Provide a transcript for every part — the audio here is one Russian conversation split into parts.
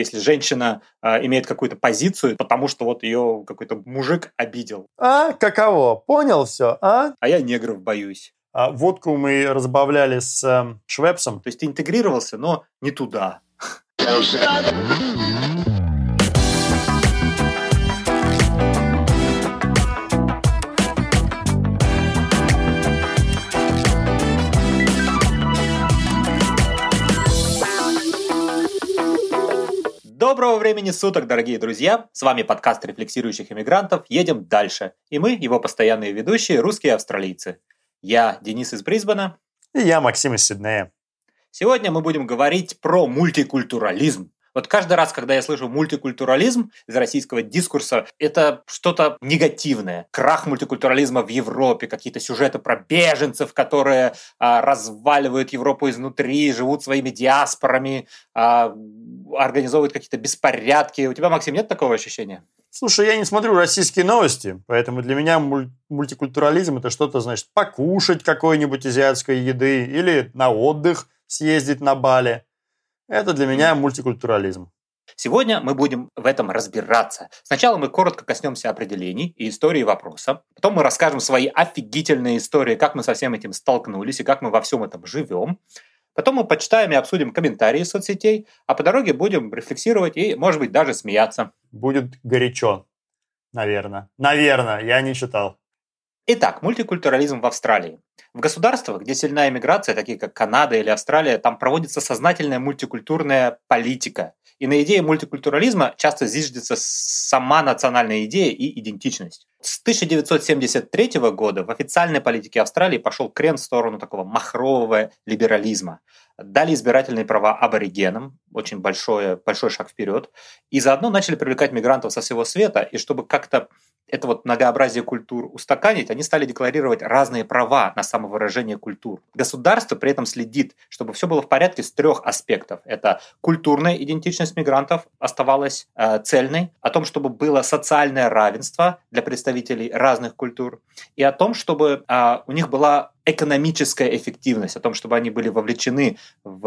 Если женщина э, имеет какую-то позицию, потому что вот ее какой-то мужик обидел. А, каково? Понял все, а? А я негров боюсь. А водку мы разбавляли с э, швепсом. То есть ты интегрировался, но не туда. Доброго времени суток, дорогие друзья! С вами подкаст рефлексирующих иммигрантов «Едем дальше». И мы, его постоянные ведущие, русские австралийцы. Я Денис из Брисбена. И я Максим из Сиднея. Сегодня мы будем говорить про мультикультурализм. Вот каждый раз, когда я слышу мультикультурализм из российского дискурса, это что-то негативное. Крах мультикультурализма в Европе, какие-то сюжеты про беженцев, которые а, разваливают Европу изнутри, живут своими диаспорами, а, организовывают какие-то беспорядки. У тебя, Максим, нет такого ощущения? Слушай, я не смотрю российские новости, поэтому для меня мультикультурализм это что-то, значит, покушать какой-нибудь азиатской еды или на отдых съездить на Бали. Это для меня мультикультурализм. Сегодня мы будем в этом разбираться. Сначала мы коротко коснемся определений и истории вопроса. Потом мы расскажем свои офигительные истории, как мы со всем этим столкнулись и как мы во всем этом живем. Потом мы почитаем и обсудим комментарии соцсетей, а по дороге будем рефлексировать и, может быть, даже смеяться. Будет горячо, наверное. Наверное, я не читал. Итак, мультикультурализм в Австралии. В государствах, где сильная иммиграция, такие как Канада или Австралия, там проводится сознательная мультикультурная политика. И на идее мультикультурализма часто зиждется сама национальная идея и идентичность. С 1973 года в официальной политике Австралии пошел крен в сторону такого махрового либерализма. Дали избирательные права аборигенам, очень большой, большой шаг вперед, и заодно начали привлекать мигрантов со всего света, и чтобы как-то это вот многообразие культур устаканить, они стали декларировать разные права на самовыражение культур. Государство при этом следит, чтобы все было в порядке с трех аспектов. Это культурная идентичность мигрантов оставалась э, цельной, о том, чтобы было социальное равенство для представителей разных культур, и о том, чтобы э, у них была экономическая эффективность, о том, чтобы они были вовлечены в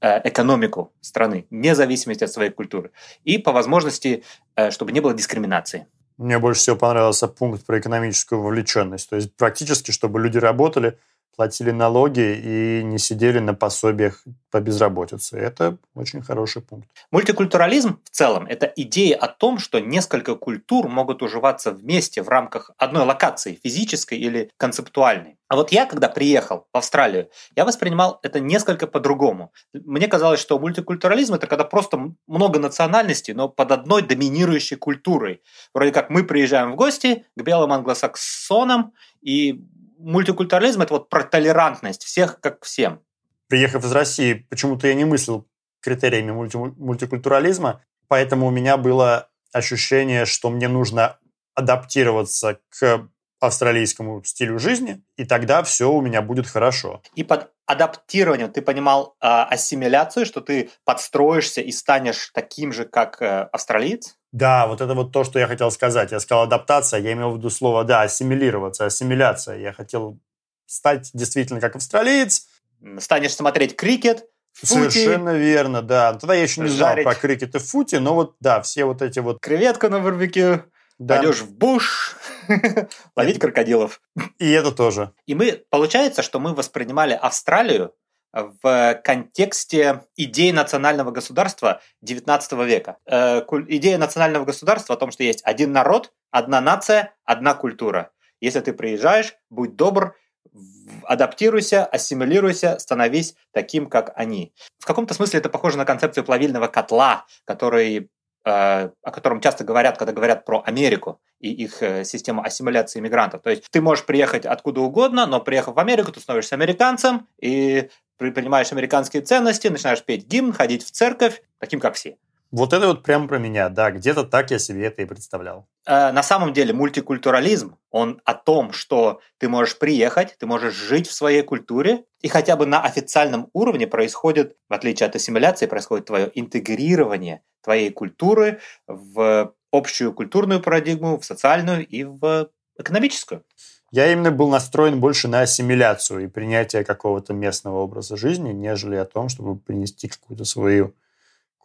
э, экономику страны, вне зависимости от своей культуры. И по возможности, э, чтобы не было дискриминации. Мне больше всего понравился пункт про экономическую вовлеченность. То есть практически, чтобы люди работали, платили налоги и не сидели на пособиях по безработице. Это очень хороший пункт. Мультикультурализм в целом – это идея о том, что несколько культур могут уживаться вместе в рамках одной локации, физической или концептуальной. А вот я, когда приехал в Австралию, я воспринимал это несколько по-другому. Мне казалось, что мультикультурализм – это когда просто много национальностей, но под одной доминирующей культурой. Вроде как мы приезжаем в гости к белым англосаксонам, и мультикультурализм – это вот про толерантность всех как всем. Приехав из России, почему-то я не мыслил критериями мульти мультикультурализма, поэтому у меня было ощущение, что мне нужно адаптироваться к австралийскому стилю жизни, и тогда все у меня будет хорошо. И под адаптированием ты понимал э, ассимиляцию, что ты подстроишься и станешь таким же, как э, австралиец? Да, вот это вот то, что я хотел сказать. Я сказал адаптация, я имел в виду слово, да, ассимилироваться, ассимиляция. Я хотел стать действительно как австралиец. Станешь смотреть крикет, Фути. Совершенно верно, да. Тогда я еще не знал про крикет и фути, но вот, да, все вот эти вот... Креветка на барбекю, да. пойдешь в буш, ловить крокодилов. И это тоже. И мы, получается, что мы воспринимали Австралию в контексте идеи национального государства XIX века. Э, идея национального государства о том, что есть один народ, одна нация, одна культура. Если ты приезжаешь, будь добр, адаптируйся, ассимилируйся, становись таким, как они. В каком-то смысле это похоже на концепцию плавильного котла, который о котором часто говорят, когда говорят про Америку и их э, систему ассимиляции иммигрантов. То есть ты можешь приехать откуда угодно, но приехав в Америку, ты становишься американцем и принимаешь американские ценности, начинаешь петь гимн, ходить в церковь, таким как все. Вот это вот прямо про меня, да, где-то так я себе это и представлял. Э, на самом деле мультикультурализм, он о том, что ты можешь приехать, ты можешь жить в своей культуре, и хотя бы на официальном уровне происходит, в отличие от ассимиляции, происходит твое интегрирование твоей культуры в общую культурную парадигму, в социальную и в экономическую. Я именно был настроен больше на ассимиляцию и принятие какого-то местного образа жизни, нежели о том, чтобы принести какую-то свою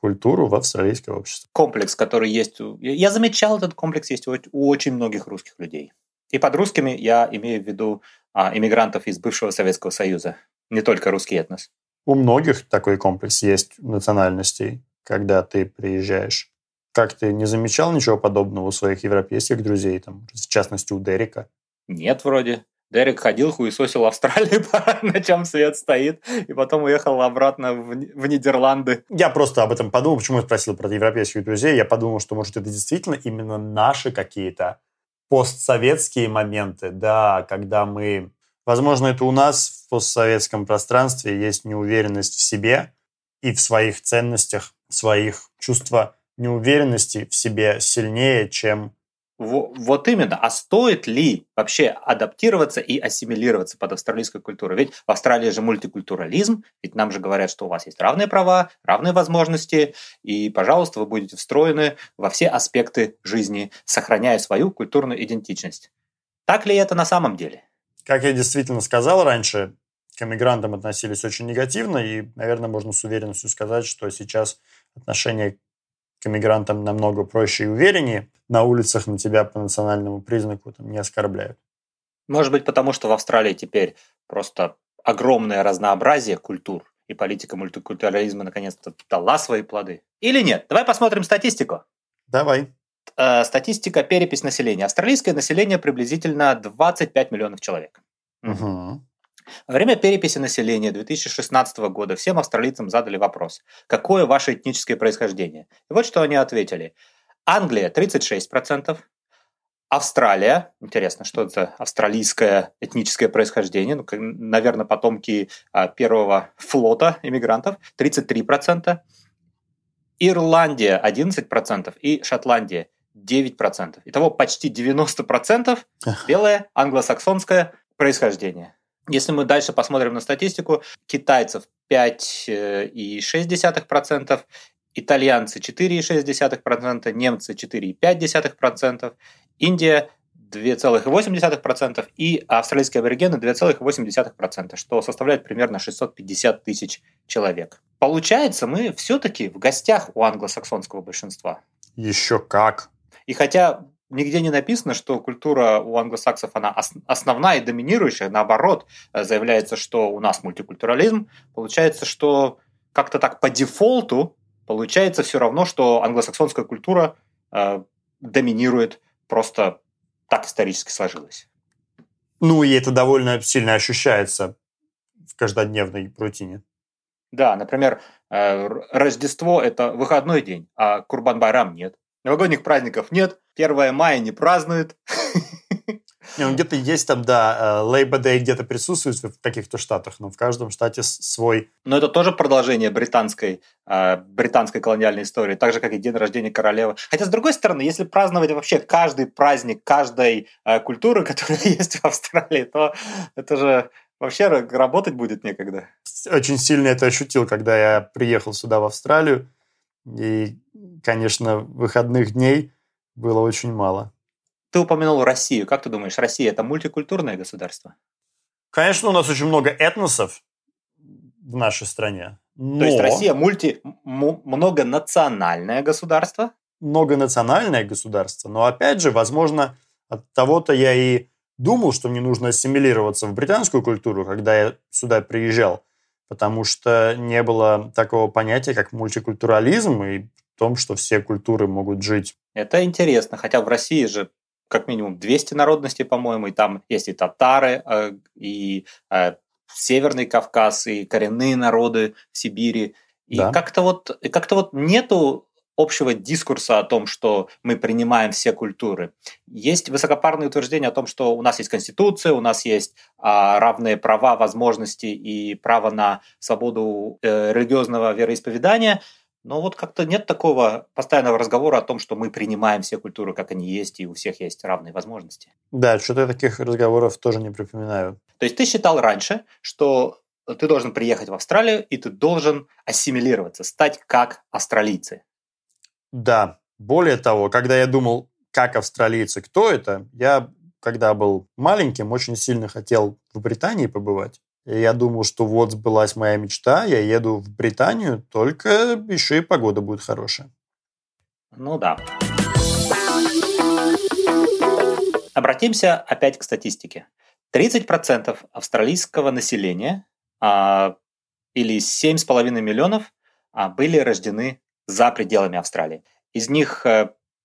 культуру в австралийское общество. Комплекс, который есть... Я замечал, этот комплекс есть у очень многих русских людей. И под русскими я имею в виду а, иммигрантов из бывшего Советского Союза, не только русский этнос. У многих такой комплекс есть национальностей, когда ты приезжаешь. Как ты не замечал ничего подобного у своих европейских друзей, там, в частности у Дерека? Нет, вроде. Дерек ходил, хуесосил Австралию, на чем свет стоит, и потом уехал обратно в, в Нидерланды. Я просто об этом подумал, почему я спросил про европейских друзей. Я подумал, что, может, это действительно именно наши какие-то постсоветские моменты, да, когда мы... Возможно, это у нас в постсоветском пространстве есть неуверенность в себе и в своих ценностях, своих чувства неуверенности в себе сильнее, чем вот именно. А стоит ли вообще адаптироваться и ассимилироваться под австралийскую культуру? Ведь в Австралии же мультикультурализм, ведь нам же говорят, что у вас есть равные права, равные возможности, и, пожалуйста, вы будете встроены во все аспекты жизни, сохраняя свою культурную идентичность. Так ли это на самом деле? Как я действительно сказал раньше, к эмигрантам относились очень негативно, и, наверное, можно с уверенностью сказать, что сейчас отношение к иммигрантам намного проще и увереннее. На улицах на тебя по национальному признаку там, не оскорбляют. Может быть, потому что в Австралии теперь просто огромное разнообразие культур, и политика мультикультурализма наконец-то дала свои плоды. Или нет? Давай посмотрим статистику. Давай. Э, статистика, перепись населения. Австралийское население приблизительно 25 миллионов человек. Угу. Во время переписи населения 2016 года всем австралийцам задали вопрос, какое ваше этническое происхождение? И вот что они ответили. Англия 36%, Австралия, интересно, что это австралийское этническое происхождение, ну, наверное, потомки а, первого флота иммигрантов, 33%, Ирландия 11% и Шотландия 9%. Итого почти 90% белое англосаксонское происхождение. Если мы дальше посмотрим на статистику, китайцев 5,6%, итальянцы 4,6%, немцы 4,5%, Индия 2,8% и австралийские аборигены 2,8%, что составляет примерно 650 тысяч человек. Получается, мы все-таки в гостях у англосаксонского большинства. Еще как. И хотя нигде не написано, что культура у англосаксов она основная и доминирующая. Наоборот, э, заявляется, что у нас мультикультурализм. Получается, что как-то так по дефолту получается все равно, что англосаксонская культура э, доминирует. Просто так исторически сложилось. Ну, и это довольно сильно ощущается в каждодневной рутине. Да, например, э, Рождество – это выходной день, а Курбан-Байрам нет. Новогодних праздников нет, 1 мая не празднуют. Не, ну где-то есть там, да, э, Labor Day где-то присутствует в каких-то штатах, но в каждом штате свой. Но это тоже продолжение британской, э, британской колониальной истории, так же, как и день рождения королевы. Хотя, с другой стороны, если праздновать вообще каждый праздник каждой э, культуры, которая есть в Австралии, то это же вообще работать будет некогда. Очень сильно это ощутил, когда я приехал сюда, в Австралию. И, конечно, выходных дней было очень мало. Ты упомянул Россию. Как ты думаешь, Россия – это мультикультурное государство? Конечно, у нас очень много этносов в нашей стране. Но... То есть Россия мульти... многонациональное государство? Многонациональное государство. Но опять же, возможно, от того-то я и думал, что мне нужно ассимилироваться в британскую культуру, когда я сюда приезжал потому что не было такого понятия, как мультикультурализм и в том, что все культуры могут жить. Это интересно, хотя в России же как минимум 200 народностей, по-моему, и там есть и татары, э, и э, Северный Кавказ, и коренные народы в Сибири. И да. как-то вот, как-то вот нету общего дискурса о том, что мы принимаем все культуры. Есть высокопарные утверждения о том, что у нас есть конституция, у нас есть а, равные права, возможности и право на свободу э, религиозного вероисповедания, но вот как-то нет такого постоянного разговора о том, что мы принимаем все культуры, как они есть, и у всех есть равные возможности. Да, что-то я таких разговоров тоже не припоминаю. То есть ты считал раньше, что ты должен приехать в Австралию, и ты должен ассимилироваться, стать как австралийцы. Да. Более того, когда я думал, как австралийцы, кто это, я, когда был маленьким, очень сильно хотел в Британии побывать. Я думал, что вот сбылась моя мечта, я еду в Британию, только еще и погода будет хорошая. Ну да. Обратимся опять к статистике. 30% австралийского населения а, или 7,5 миллионов а, были рождены за пределами Австралии. Из них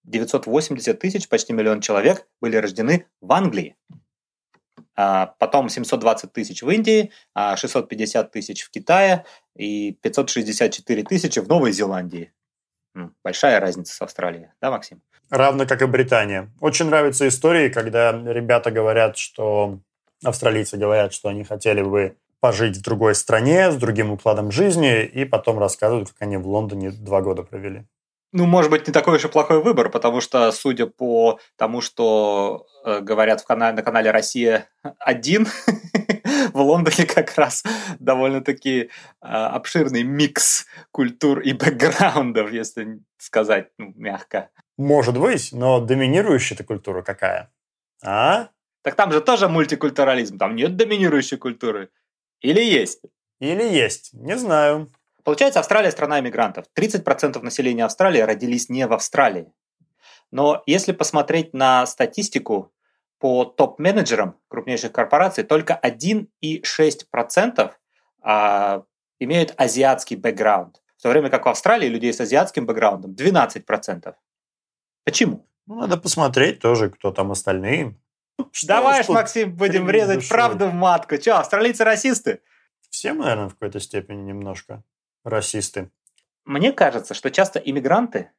980 э, тысяч, почти миллион человек, были рождены в Англии. А, потом 720 тысяч в Индии, 650 тысяч в Китае и 564 тысячи в Новой Зеландии. Большая разница с Австралией, да, Максим? Равно как и Британия. Очень нравятся истории, когда ребята говорят, что австралийцы говорят, что они хотели бы пожить в другой стране с другим укладом жизни, и потом рассказывают, как они в Лондоне два года провели. Ну, может быть, не такой уж и плохой выбор, потому что, судя по тому, что э, говорят в канале, на канале «Россия-1», в Лондоне как раз довольно-таки э, обширный микс культур и бэкграундов, если сказать ну, мягко. Может быть, но доминирующая эта культура какая? А? Так там же тоже мультикультурализм, там нет доминирующей культуры. Или есть? Или есть, не знаю. Получается, Австралия – страна иммигрантов. 30% населения Австралии родились не в Австралии. Но если посмотреть на статистику по топ-менеджерам крупнейших корпораций, только 1,6% а, имеют азиатский бэкграунд. В то время как в Австралии людей с азиатским бэкграундом 12%. Почему? Ну, надо посмотреть тоже, кто там остальные. Что, Давай, что Максим, будем резать душой. правду в матку. Че, австралийцы расисты? Все наверное, в какой-то степени немножко расисты. Мне кажется, что часто иммигранты,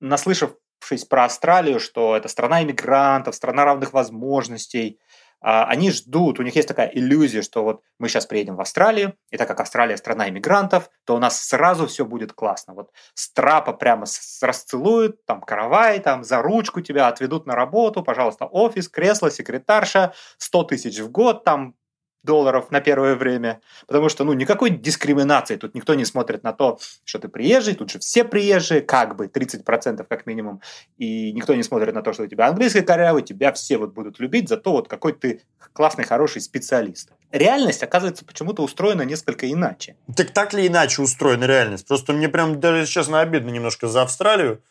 наслышавшись про Австралию, что это страна иммигрантов, страна равных возможностей, а, они ждут, у них есть такая иллюзия, что вот мы сейчас приедем в Австралию, и так как Австралия страна иммигрантов, то у нас сразу все будет классно. Вот страпа прямо расцелуют, там каравай, там за ручку тебя отведут на работу, пожалуйста, офис, кресло, секретарша, 100 тысяч в год, там долларов на первое время, потому что, ну, никакой дискриминации, тут никто не смотрит на то, что ты приезжий, тут же все приезжие, как бы, 30% как минимум, и никто не смотрит на то, что у тебя английский корявый, тебя все вот будут любить за то, вот какой ты классный, хороший специалист. Реальность, оказывается, почему-то устроена несколько иначе. Так так ли иначе устроена реальность? Просто мне прям даже, честно, обидно немножко за Австралию,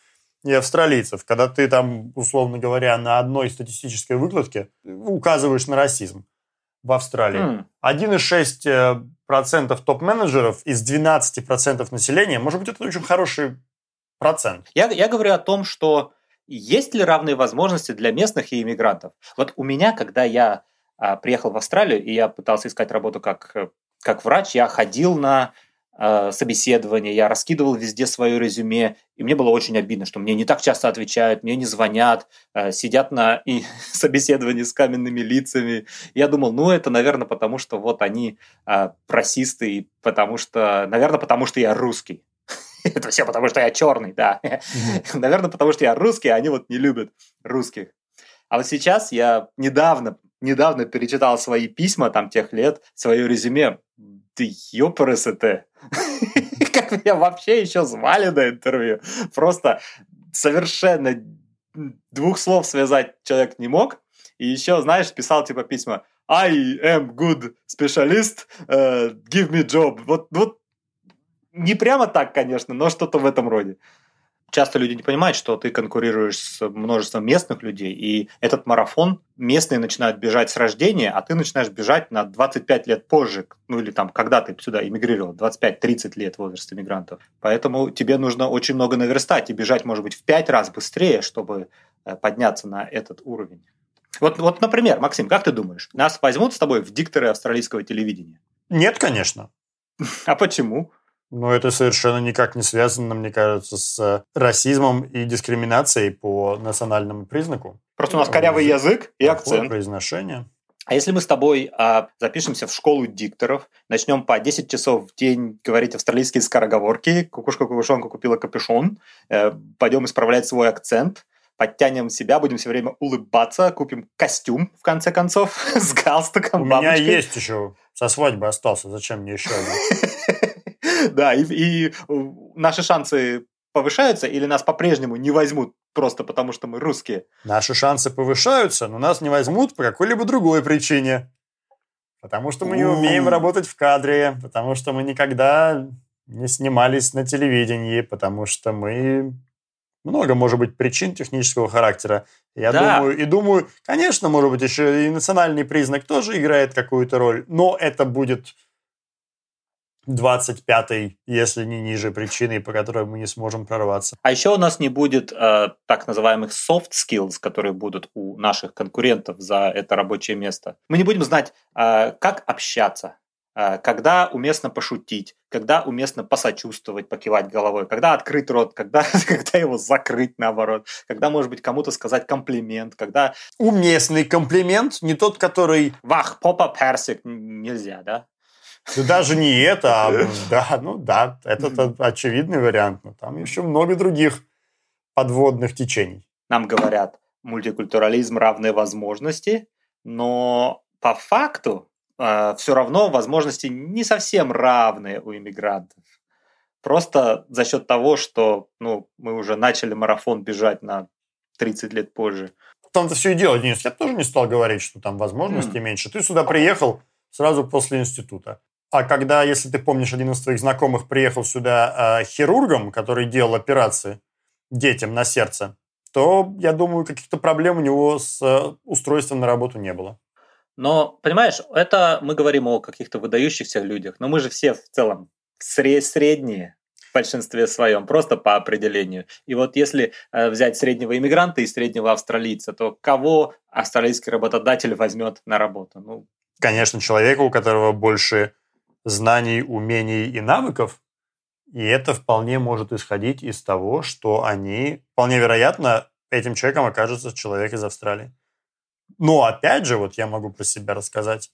и австралийцев, когда ты там, условно говоря, на одной статистической выкладке указываешь на расизм в Австралии. Mm. 1,6% топ-менеджеров из 12% населения, может быть, это очень хороший процент. Я, я говорю о том, что есть ли равные возможности для местных и иммигрантов. Вот у меня, когда я а, приехал в Австралию, и я пытался искать работу как, как врач, я ходил на э, собеседование, я раскидывал везде свое резюме, и мне было очень обидно, что мне не так часто отвечают, мне не звонят, э, сидят на и, собеседовании с каменными лицами. Я думал, ну это, наверное, потому что вот они э, расисты, и потому что, наверное, потому что я русский. Это все потому, что я черный, да. Наверное, потому что я русский, а они вот не любят русских. А вот сейчас я недавно, недавно перечитал свои письма там тех лет, свое резюме. Ты ёпарасы ты. Как меня вообще еще звали на интервью? Просто совершенно двух слов связать человек не мог. И еще, знаешь, писал типа письма I am good specialist, uh, give me job. Вот, вот не прямо так, конечно, но что-то в этом роде часто люди не понимают, что ты конкурируешь с множеством местных людей, и этот марафон местные начинают бежать с рождения, а ты начинаешь бежать на 25 лет позже, ну или там, когда ты сюда эмигрировал, 25-30 лет возраст иммигрантов. Поэтому тебе нужно очень много наверстать и бежать, может быть, в 5 раз быстрее, чтобы э, подняться на этот уровень. Вот, вот, например, Максим, как ты думаешь, нас возьмут с тобой в дикторы австралийского телевидения? Нет, конечно. А почему? Но это совершенно никак не связано, мне кажется, с расизмом и дискриминацией по национальному признаку. Просто у нас корявый язык и акцент. произношение. А если мы с тобой а, запишемся в школу дикторов, начнем по 10 часов в день говорить австралийские скороговорки, кукушка-кукушонка купила капюшон, э, пойдем исправлять свой акцент, подтянем себя, будем все время улыбаться, купим костюм, в конце концов, с галстуком, У меня есть еще, со свадьбы остался, зачем мне еще один? Да, и, и наши шансы повышаются или нас по-прежнему не возьмут просто потому, что мы русские? Наши шансы повышаются, но нас не возьмут по какой-либо другой причине. потому что мы не умеем работать в кадре, потому что мы никогда не снимались на телевидении, потому что мы много, может быть, причин технического характера. Я да. думаю, и думаю, конечно, может быть, еще и национальный признак тоже играет какую-то роль, но это будет 25-й, если не ниже причины, по которой мы не сможем прорваться. А еще у нас не будет э, так называемых soft skills, которые будут у наших конкурентов за это рабочее место. Мы не будем знать, э, как общаться, э, когда уместно пошутить, когда уместно посочувствовать, покивать головой, когда открыть рот, когда, когда его закрыть наоборот, когда, может быть, кому-то сказать комплимент, когда... Уместный комплимент, не тот, который... Вах, попа персик, нельзя, да? Да даже не это, а да, ну да, это очевидный вариант, но там еще много других подводных течений. Нам говорят, мультикультурализм равные возможности, но по факту э, все равно возможности не совсем равные у иммигрантов. Просто за счет того, что ну, мы уже начали марафон бежать на 30 лет позже. Там-то все и дело, Денис. Я тоже не стал говорить, что там возможностей mm. меньше. Ты сюда приехал сразу после института. А когда, если ты помнишь, один из твоих знакомых приехал сюда э, хирургом, который делал операции детям на сердце, то, я думаю, каких-то проблем у него с э, устройством на работу не было. Но, понимаешь, это мы говорим о каких-то выдающихся людях, но мы же все в целом сред средние в большинстве своем, просто по определению. И вот если э, взять среднего иммигранта и среднего австралийца, то кого австралийский работодатель возьмет на работу? Ну, Конечно, человека, у которого больше знаний, умений и навыков, и это вполне может исходить из того, что они, вполне вероятно, этим человеком окажется человек из Австралии. Но опять же, вот я могу про себя рассказать.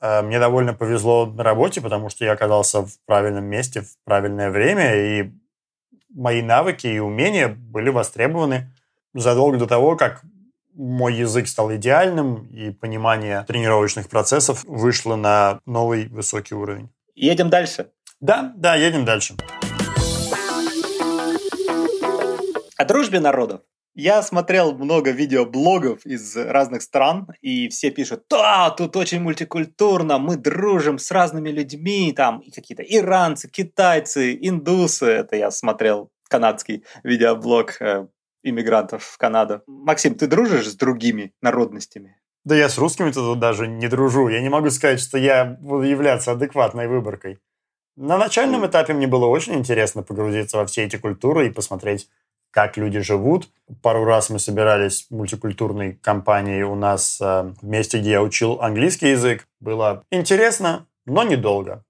Э, мне довольно повезло на работе, потому что я оказался в правильном месте в правильное время, и мои навыки и умения были востребованы задолго до того, как мой язык стал идеальным, и понимание тренировочных процессов вышло на новый высокий уровень. Едем дальше. Да, да, едем дальше. О дружбе народов. Я смотрел много видеоблогов из разных стран, и все пишут, да, тут очень мультикультурно, мы дружим с разными людьми, там и какие-то иранцы, китайцы, индусы. Это я смотрел канадский видеоблог э, иммигрантов в Канаду. Максим, ты дружишь с другими народностями? Да я с русскими тут даже не дружу. Я не могу сказать, что я буду являться адекватной выборкой. На начальном этапе мне было очень интересно погрузиться во все эти культуры и посмотреть, как люди живут. Пару раз мы собирались в мультикультурной компании у нас э, в месте, где я учил английский язык. Было интересно, но недолго.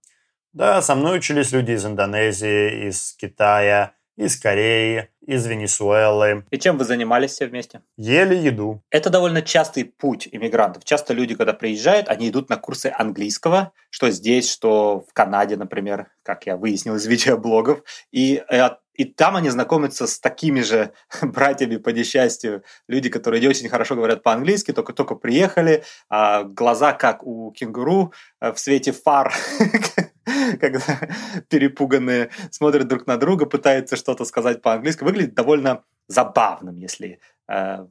Да, со мной учились люди из Индонезии, из Китая, из Кореи, из Венесуэлы. И чем вы занимались все вместе? Ели еду. Это довольно частый путь иммигрантов. Часто люди, когда приезжают, они идут на курсы английского, что здесь, что в Канаде, например, как я выяснил из видеоблогов. И э, и там они знакомятся с такими же братьями по несчастью. Люди, которые не очень хорошо говорят по-английски, только-только приехали, а глаза как у кенгуру э, в свете фар, когда перепуганные смотрят друг на друга, пытаются что-то сказать по-английски. Выглядит довольно забавным, если э,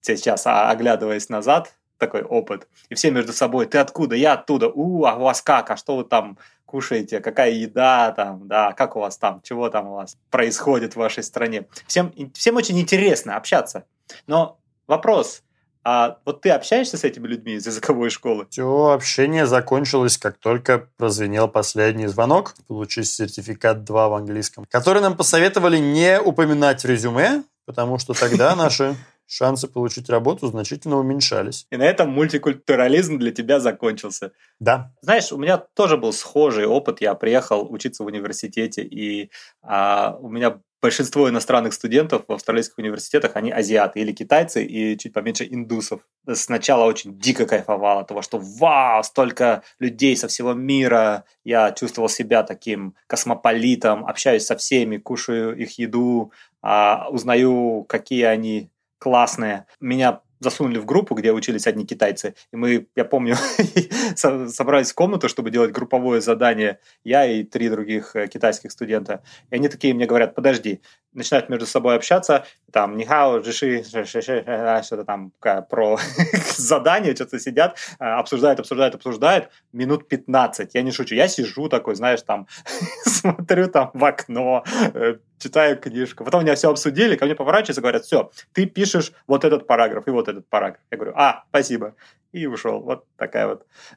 сейчас, а, оглядываясь назад, такой опыт. И все между собой, ты откуда, я оттуда, у, а у вас как, а что вы там кушаете, какая еда там, да, как у вас там, чего там у вас происходит в вашей стране. Всем, всем очень интересно общаться. Но вопрос, а вот ты общаешься с этими людьми из языковой школы? Все общение закончилось, как только прозвенел последний звонок, получить сертификат 2 в английском, который нам посоветовали не упоминать в резюме, потому что тогда наши шансы получить работу значительно уменьшались. И на этом мультикультурализм для тебя закончился. Да. Знаешь, у меня тоже был схожий опыт. Я приехал учиться в университете, и а, у меня большинство иностранных студентов в австралийских университетах, они азиаты или китайцы, и чуть поменьше индусов. Сначала очень дико кайфовал от того, что вау, столько людей со всего мира. Я чувствовал себя таким космополитом, общаюсь со всеми, кушаю их еду, а, узнаю, какие они классные. Меня засунули в группу, где учились одни китайцы. И мы, я помню, собрались в комнату, чтобы делать групповое задание. Я и три других э, китайских студента. И они такие мне говорят, подожди, начинают между собой общаться, там, нихао, жиши, что-то там про задание, что-то сидят, обсуждают, обсуждают, обсуждают, минут 15, я не шучу, я сижу такой, знаешь, там, смотрю там в окно, э, читаю книжку. Потом меня все обсудили, ко мне поворачиваются, говорят, все, ты пишешь вот этот параграф и вот этот параграф. Я говорю, а, спасибо. И ушел. Вот такая вот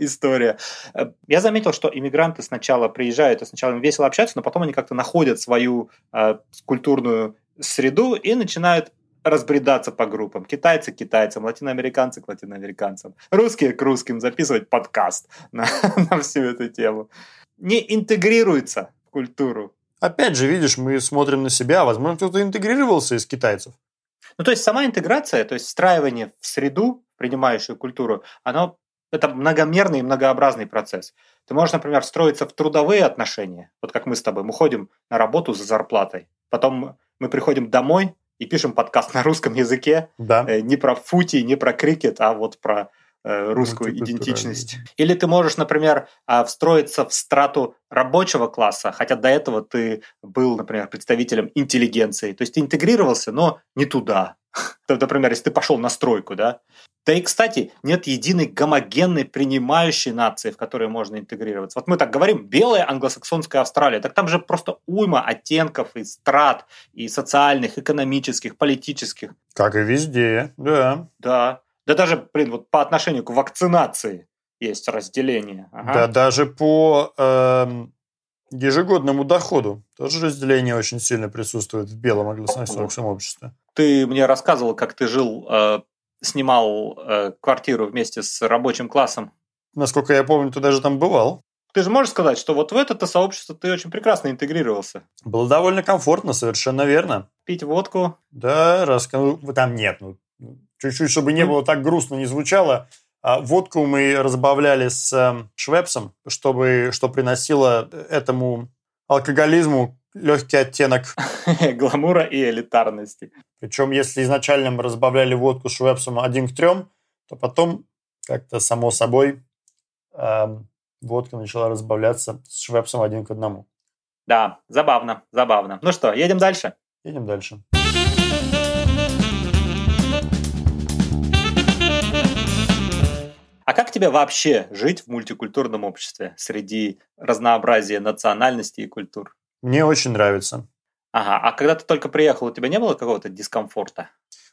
история. Э, я заметил, что иммигранты сначала приезжают, и сначала им весело общаться, но потом они как-то находят свою э, культурную среду и начинают разбредаться по группам. Китайцы к китайцам, латиноамериканцы к латиноамериканцам, русские к русским, записывать подкаст на, на всю эту тему. Не интегрируется в культуру. Опять же, видишь, мы смотрим на себя, возможно, кто-то интегрировался из китайцев. Ну, то есть сама интеграция, то есть встраивание в среду, принимающую культуру, оно это многомерный и многообразный процесс. Ты можешь, например, встроиться в трудовые отношения, вот как мы с тобой, мы ходим на работу за зарплатой, потом мы приходим домой и пишем подкаст на русском языке, да. э, не про фути, не про крикет, а вот про русскую идентичность. Или ты можешь, например, а, встроиться в страту рабочего класса, хотя до этого ты был, например, представителем интеллигенции. То есть ты интегрировался, но не туда. Например, если ты пошел на стройку, да? Да и, кстати, нет единой гомогенной принимающей нации, в которой можно интегрироваться. Вот мы так говорим, белая англосаксонская Австралия, так там же просто уйма оттенков и страт, и социальных, экономических, политических. Как и везде, да. Да. Да даже, блин, вот по отношению к вакцинации есть разделение. Ага. Да, даже по э, ежегодному доходу тоже разделение очень сильно присутствует в белом англосаксонском обществе. Ты мне рассказывал, как ты жил, э, снимал э, квартиру вместе с рабочим классом. Насколько я помню, ты даже там бывал. Ты же можешь сказать, что вот в это сообщество ты очень прекрасно интегрировался. Было довольно комфортно, совершенно верно. Пить водку. Да, раз... там нет, ну, чуть-чуть, чтобы не было так грустно, не звучало, а водку мы разбавляли с эм, швепсом, чтобы, что приносило этому алкоголизму легкий оттенок. Гламура и элитарности. Причем, если изначально мы разбавляли водку с швепсом один к трем, то потом как-то само собой э, водка начала разбавляться с швепсом один к одному. Да, забавно, забавно. Ну что, едем дальше? Едем дальше. Как тебе вообще жить в мультикультурном обществе среди разнообразия национальностей и культур? Мне очень нравится. Ага, а когда ты только приехал, у тебя не было какого-то дискомфорта?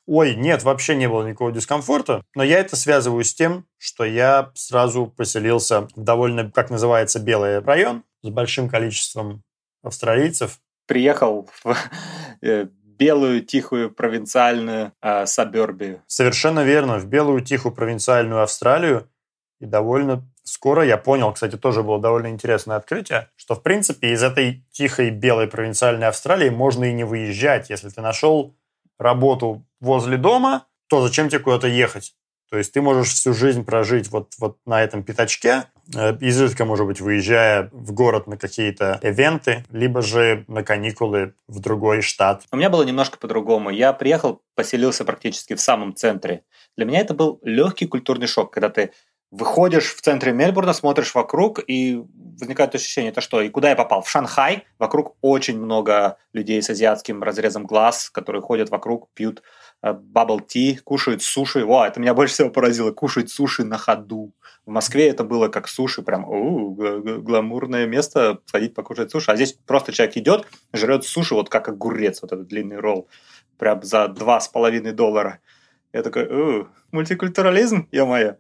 Ой, нет, вообще не было никакого дискомфорта. Но я это связываю с тем, что я сразу поселился в довольно, как называется, белый район с большим количеством австралийцев. Приехал в э, белую тихую провинциальную э, сабербию. Совершенно верно, в белую тихую провинциальную Австралию. И довольно скоро я понял, кстати, тоже было довольно интересное открытие, что, в принципе, из этой тихой белой провинциальной Австралии можно и не выезжать. Если ты нашел работу возле дома, то зачем тебе куда-то ехать? То есть ты можешь всю жизнь прожить вот, вот на этом пятачке, э, изредка, может быть, выезжая в город на какие-то ивенты, либо же на каникулы в другой штат. У меня было немножко по-другому. Я приехал, поселился практически в самом центре. Для меня это был легкий культурный шок, когда ты выходишь в центре Мельбурна, смотришь вокруг, и возникает ощущение, это что, и куда я попал? В Шанхай. Вокруг очень много людей с азиатским разрезом глаз, которые ходят вокруг, пьют бабл э, ти, кушают суши. Во, это меня больше всего поразило. Кушать суши на ходу. В Москве это было как суши, прям у, гламурное место, сходить покушать суши. А здесь просто человек идет, жрет суши, вот как огурец, вот этот длинный ролл, прям за два с половиной доллара. Я такой, у, мультикультурализм, ё-моё.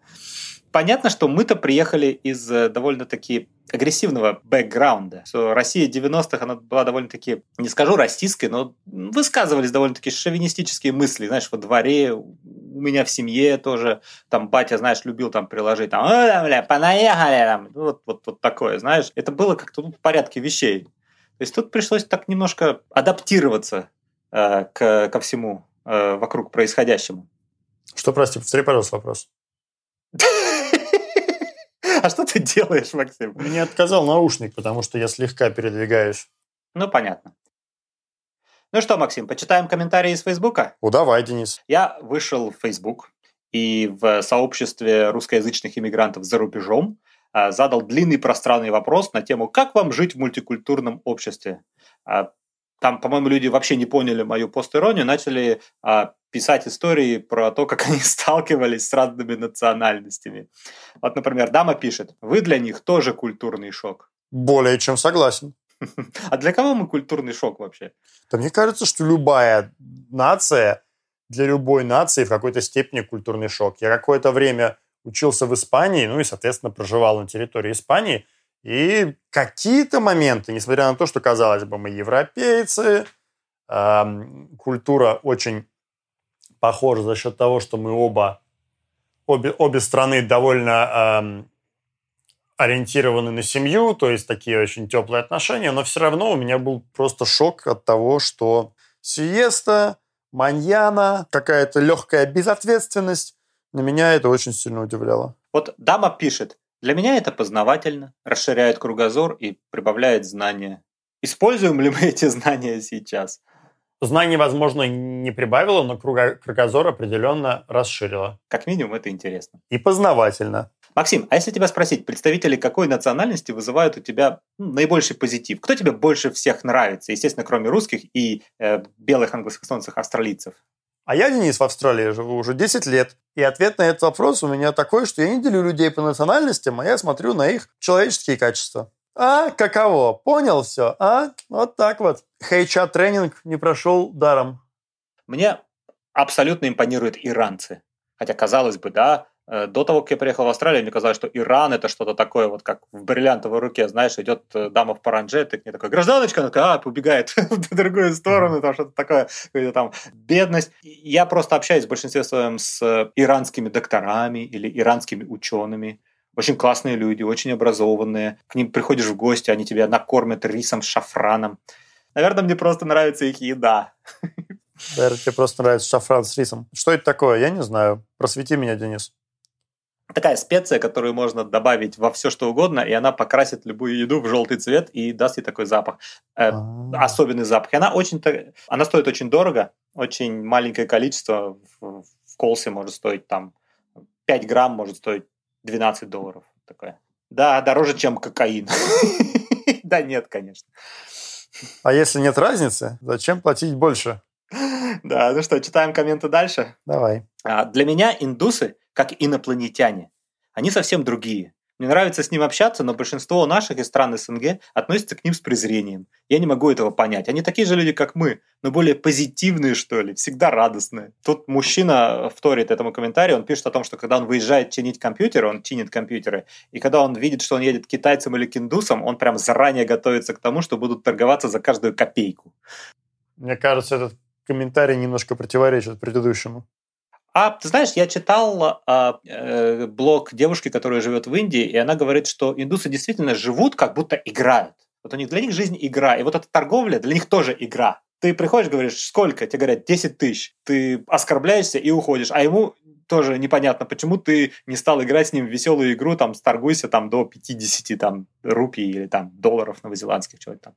Понятно, что мы-то приехали из э, довольно-таки агрессивного бэкграунда. Что Россия 90-х, она была довольно-таки, не скажу расистской, но высказывались довольно-таки шовинистические мысли. Знаешь, во дворе, у меня в семье тоже, там батя, знаешь, любил там приложить, там, э, бля, понаехали, там, вот, вот, вот такое, знаешь. Это было как-то ну, в порядке вещей. То есть тут пришлось так немножко адаптироваться э, к, ко всему э, вокруг происходящему. Что, прости, повтори, пожалуйста, вопрос. А что ты делаешь, Максим? Мне отказал наушник, потому что я слегка передвигаюсь. Ну, понятно. Ну что, Максим, почитаем комментарии из Фейсбука? Ну, давай, Денис. Я вышел в Фейсбук и в сообществе русскоязычных иммигрантов за рубежом а, задал длинный пространный вопрос на тему «Как вам жить в мультикультурном обществе?». А, там, по-моему, люди вообще не поняли мою постиронию, начали а, писать истории про то, как они сталкивались с разными национальностями. Вот, например, дама пишет, вы для них тоже культурный шок. Более чем согласен. А для кого мы культурный шок вообще? Да мне кажется, что любая нация, для любой нации в какой-то степени культурный шок. Я какое-то время учился в Испании, ну и, соответственно, проживал на территории Испании. И какие-то моменты, несмотря на то, что, казалось бы, мы европейцы, культура очень похожа за счет того, что мы оба, обе, обе страны довольно э, ориентированы на семью, то есть такие очень теплые отношения, но все равно у меня был просто шок от того, что сиеста, маньяна, какая-то легкая безответственность, на меня это очень сильно удивляло. Вот дама пишет, для меня это познавательно, расширяет кругозор и прибавляет знания. Используем ли мы эти знания сейчас? Знаний, возможно, не прибавило, но кругозор определенно расширило. Как минимум, это интересно. И познавательно. Максим, а если тебя спросить, представители какой национальности вызывают у тебя ну, наибольший позитив? Кто тебе больше всех нравится? Естественно, кроме русских и э, белых англосаксонцев австралийцев. А я, Денис, в Австралии живу уже 10 лет. И ответ на этот вопрос у меня такой, что я не делю людей по национальностям, а я смотрю на их человеческие качества. А, каково? Понял все? А? Вот так вот. HR-тренинг не прошел даром. Мне абсолютно импонируют иранцы. Хотя, казалось бы, да, Э, до того, как я приехал в Австралию, мне казалось, что Иран это что-то такое, вот как в бриллиантовой руке, знаешь, идет э, дама в паранже, ты к ней такой, гражданочка, она такая, а, убегает в другую сторону, там что-то такое, какая-то там бедность. Я просто общаюсь в большинстве своем с иранскими докторами или иранскими учеными, очень классные люди, очень образованные. К ним приходишь в гости, они тебя накормят рисом с шафраном. Наверное, мне просто нравится их еда. Наверное, тебе просто нравится шафран с рисом. Что это такое? Я не знаю. Просвети меня, Денис такая специя, которую можно добавить во все что угодно, и она покрасит любую еду в желтый цвет и даст ей такой запах, э, а. особенный запах. И она очень, она стоит очень дорого, очень маленькое количество в, в колсе может стоить там 5 грамм может стоить 12 долларов. Такое. Да, дороже, чем кокаин. Да нет, конечно. А если нет разницы, зачем платить больше? Да, ну что, читаем комменты дальше? Давай. А, для меня индусы как инопланетяне. Они совсем другие. Мне нравится с ним общаться, но большинство наших из стран СНГ относятся к ним с презрением. Я не могу этого понять. Они такие же люди, как мы, но более позитивные, что ли, всегда радостные. Тут мужчина вторит этому комментарию, он пишет о том, что когда он выезжает чинить компьютеры, он чинит компьютеры, и когда он видит, что он едет к китайцам или к индусам, он прям заранее готовится к тому, что будут торговаться за каждую копейку. Мне кажется, этот комментарий немножко противоречит предыдущему. А ты знаешь, я читал а, э, блог девушки, которая живет в Индии, и она говорит, что индусы действительно живут, как будто играют. Вот у них для них жизнь игра, и вот эта торговля для них тоже игра. Ты приходишь, говоришь, сколько? Тебе говорят, 10 тысяч. Ты оскорбляешься и уходишь. А ему тоже непонятно, почему ты не стал играть с ним в веселую игру, там, сторгуйся там до 50 там, рупий или там долларов новозеландских, чего там.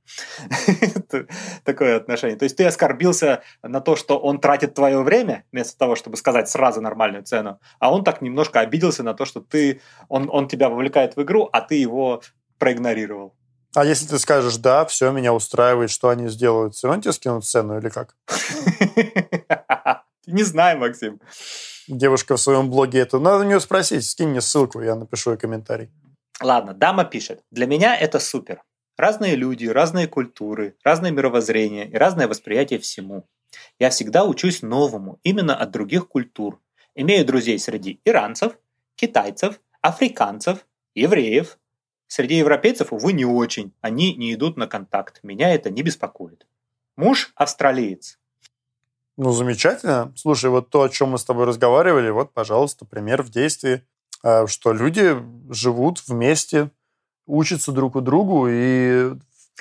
Такое отношение. То есть ты оскорбился на то, что он тратит твое время, вместо того, чтобы сказать сразу нормальную цену, а он так немножко обиделся на то, что ты, он, он тебя вовлекает в игру, а ты его проигнорировал. А если ты скажешь, да, все, меня устраивает, что они сделают, все равно тебе скинут цену или как? Не знаю, Максим девушка в своем блоге это. Надо у нее спросить, скинь мне ссылку, я напишу ей комментарий. Ладно, дама пишет. Для меня это супер. Разные люди, разные культуры, разное мировоззрение и разное восприятие всему. Я всегда учусь новому, именно от других культур. Имею друзей среди иранцев, китайцев, африканцев, евреев. Среди европейцев, увы, не очень. Они не идут на контакт. Меня это не беспокоит. Муж австралиец. Ну, замечательно. Слушай, вот то, о чем мы с тобой разговаривали, вот, пожалуйста, пример в действии, э, что люди живут вместе, учатся друг у другу и...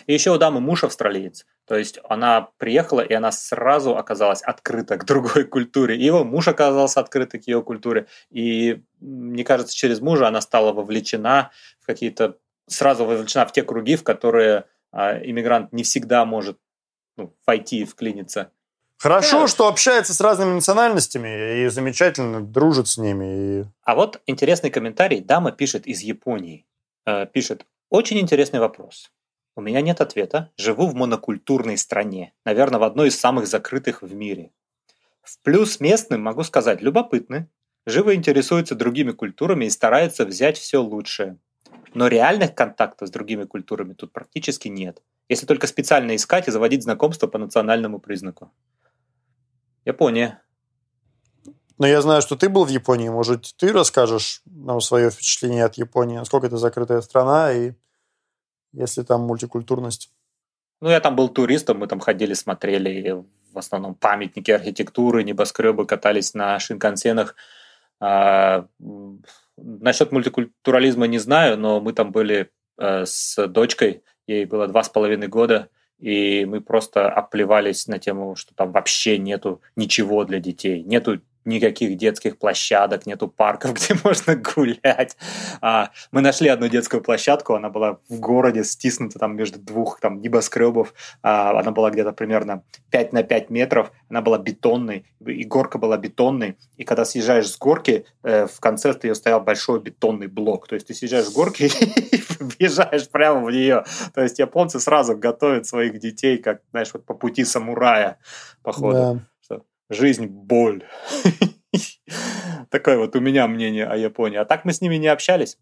И еще у дамы муж австралиец. То есть она приехала, и она сразу оказалась открыта к другой культуре. И его муж оказался открыт к ее культуре. И, мне кажется, через мужа она стала вовлечена в какие-то... Сразу вовлечена в те круги, в которые а, иммигрант не всегда может ну, войти и вклиниться. Хорошо, да. что общается с разными национальностями и замечательно дружит с ними. И... А вот интересный комментарий. Дама пишет из Японии. Э, пишет, очень интересный вопрос. У меня нет ответа. Живу в монокультурной стране. Наверное, в одной из самых закрытых в мире. В плюс местным могу сказать, любопытны. Живо интересуются другими культурами и стараются взять все лучшее. Но реальных контактов с другими культурами тут практически нет. Если только специально искать и заводить знакомства по национальному признаку. Япония. Но я знаю, что ты был в Японии. Может, ты расскажешь нам свое впечатление от Японии? Насколько это закрытая страна и если там мультикультурность? Ну, я там был туристом, мы там ходили, смотрели в основном памятники архитектуры, небоскребы, катались на шинкансенах. А, насчет мультикультурализма не знаю, но мы там были а, с дочкой, ей было два с половиной года, и мы просто оплевались на тему, что там вообще нету ничего для детей, нету никаких детских площадок, нету парков, где можно гулять. А, мы нашли одну детскую площадку, она была в городе, стиснута там между двух там небоскребов. А, она была где-то примерно 5 на 5 метров, она была бетонной, и горка была бетонной. И когда съезжаешь с горки, э, в конце ее стоял большой бетонный блок. То есть ты съезжаешь с горки и въезжаешь прямо в нее. То есть японцы сразу готовят своих детей, как, знаешь, вот по пути самурая, походу. Да жизнь – боль. Такое вот у меня мнение о Японии. А так мы с ними не общались.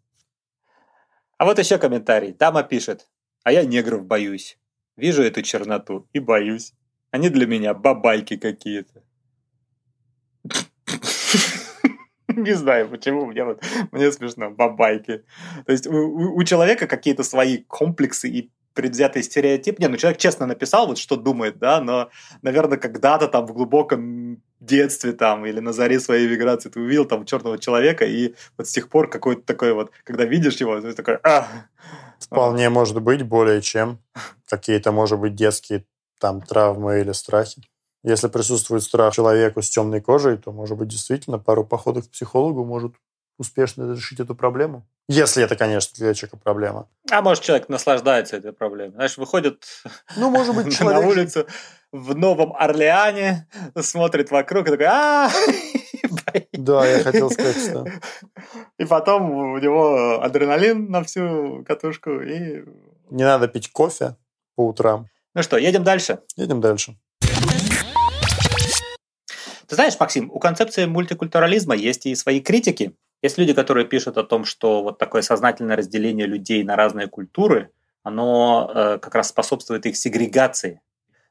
А вот еще комментарий. Дама пишет. А я негров боюсь. Вижу эту черноту и боюсь. Они для меня бабайки какие-то. Не знаю, почему мне вот мне смешно бабайки. То есть у, у человека какие-то свои комплексы и предвзятый стереотип. Не, ну человек честно написал, вот что думает, да, но, наверное, когда-то там в глубоком детстве там или на заре своей миграции ты увидел там черного человека, и вот с тех пор какой-то такой вот, когда видишь его, ты такой, а! Вполне может быть, более чем. Какие-то, может быть, детские там травмы или страхи. Если присутствует страх человеку с темной кожей, то, может быть, действительно пару походов к психологу может успешно решить эту проблему. Если это, конечно, для человека проблема. А может, человек наслаждается этой проблемой. Знаешь, выходит ну, может быть, человек... на улицу в Новом Орлеане, смотрит вокруг и такой а Да, я хотел сказать, что... И потом у него адреналин на всю катушку и... Не надо пить кофе по утрам. Ну что, едем дальше? Едем дальше. Ты знаешь, Максим, у концепции мультикультурализма есть и свои критики. Есть люди, которые пишут о том, что вот такое сознательное разделение людей на разные культуры, оно э, как раз способствует их сегрегации.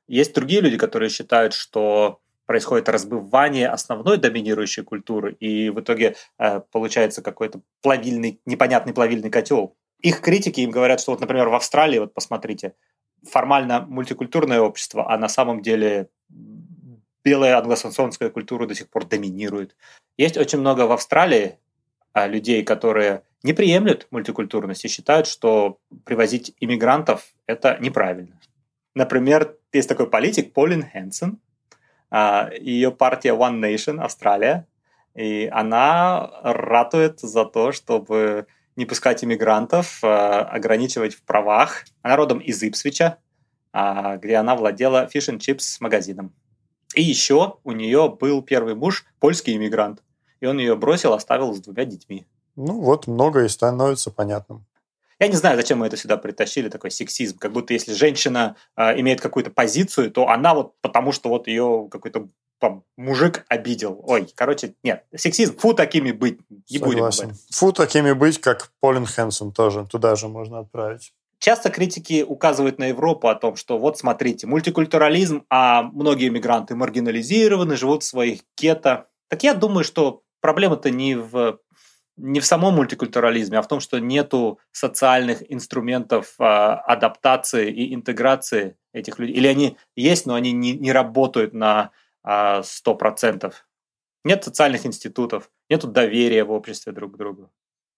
Есть другие люди, которые считают, что происходит разбывание основной доминирующей культуры, и в итоге э, получается какой-то плавильный, непонятный плавильный котел. Их критики им говорят, что вот, например, в Австралии, вот посмотрите, формально мультикультурное общество, а на самом деле белая англосаксонская культура до сих пор доминирует. Есть очень много в Австралии а, людей, которые не приемлют мультикультурность и считают, что привозить иммигрантов – это неправильно. Например, есть такой политик Полин Хэнсон, а, ее партия One Nation, Австралия, и она ратует за то, чтобы не пускать иммигрантов, а, ограничивать в правах. Она родом из Ипсвича, где она владела Chips магазином. И еще у нее был первый муж, польский иммигрант – и он ее бросил, оставил с двумя детьми. Ну вот, многое становится понятным. Я не знаю, зачем мы это сюда притащили, такой сексизм. Как будто если женщина э, имеет какую-то позицию, то она вот потому, что вот ее какой-то там, мужик обидел. Ой, короче, нет. Сексизм, фу такими быть. Не Согласен. будем. Фу такими быть, как Полин Хэнсон тоже. Туда же можно отправить. Часто критики указывают на Европу о том, что вот смотрите, мультикультурализм, а многие мигранты маргинализированы, живут в своих гетто. Так я думаю, что проблема-то не в не в самом мультикультурализме, а в том, что нету социальных инструментов а, адаптации и интеграции этих людей. Или они есть, но они не, не работают на а, 100%. Нет социальных институтов, нет доверия в обществе друг к другу.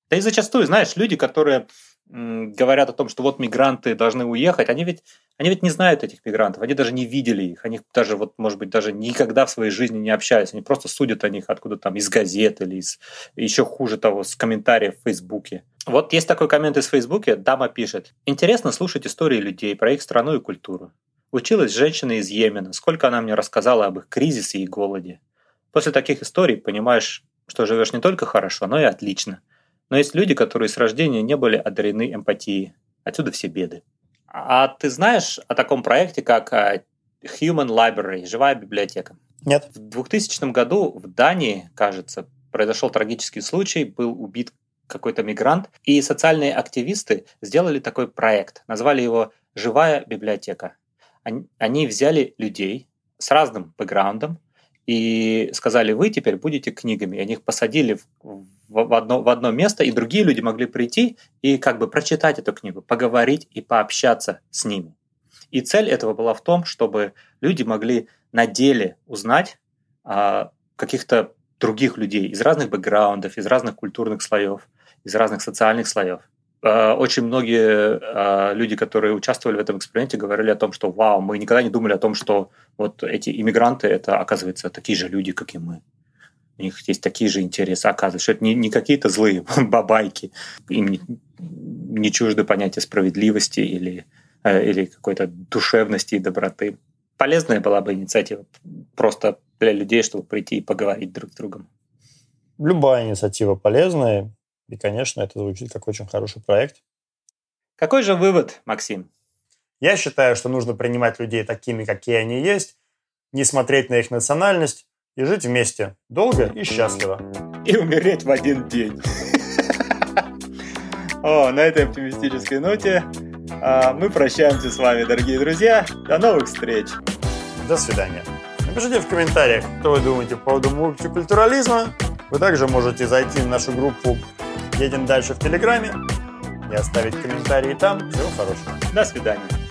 Да и зачастую, знаешь, люди, которые говорят о том, что вот мигранты должны уехать, они ведь, они ведь не знают этих мигрантов, они даже не видели их, они даже, вот, может быть, даже никогда в своей жизни не общались, они просто судят о них откуда там, из газет или из, еще хуже того, с комментариев в Фейсбуке. Вот есть такой коммент из Фейсбуке, дама пишет, интересно слушать истории людей про их страну и культуру. Училась женщина из Йемена, сколько она мне рассказала об их кризисе и голоде. После таких историй понимаешь, что живешь не только хорошо, но и отлично – но есть люди, которые с рождения не были одарены эмпатией. Отсюда все беды. А ты знаешь о таком проекте, как э, Human Library, живая библиотека? Нет. В 2000 году в Дании, кажется, произошел трагический случай, был убит какой-то мигрант, и социальные активисты сделали такой проект, назвали его «Живая библиотека». Они, они взяли людей с разным бэкграундом и сказали, вы теперь будете книгами. И они их посадили в, в, одно, в одно место, и другие люди могли прийти и как бы прочитать эту книгу, поговорить и пообщаться с ними. И цель этого была в том, чтобы люди могли на деле узнать а, каких-то других людей из разных бэкграундов, из разных культурных слоев, из разных социальных слоев. А, очень многие а, люди, которые участвовали в этом эксперименте, говорили о том, что вау, мы никогда не думали о том, что вот эти иммигранты это, оказывается, такие же люди, как и мы. У них есть такие же интересы, оказывается, что это не, не какие-то злые бабайки, им не, не чужды понятия справедливости или, э, или какой-то душевности и доброты. Полезная была бы инициатива просто для людей, чтобы прийти и поговорить друг с другом. Любая инициатива полезная, и, конечно, это звучит как очень хороший проект. Какой же вывод, Максим? Я считаю, что нужно принимать людей такими, какие они есть, не смотреть на их национальность и жить вместе долго и счастливо. И умереть в один день. О, на этой оптимистической ноте а, мы прощаемся с вами, дорогие друзья. До новых встреч. До свидания. Напишите в комментариях, что вы думаете по поводу мультикультурализма. Вы также можете зайти в нашу группу «Едем дальше» в Телеграме и оставить комментарии там. Всего хорошего. До свидания.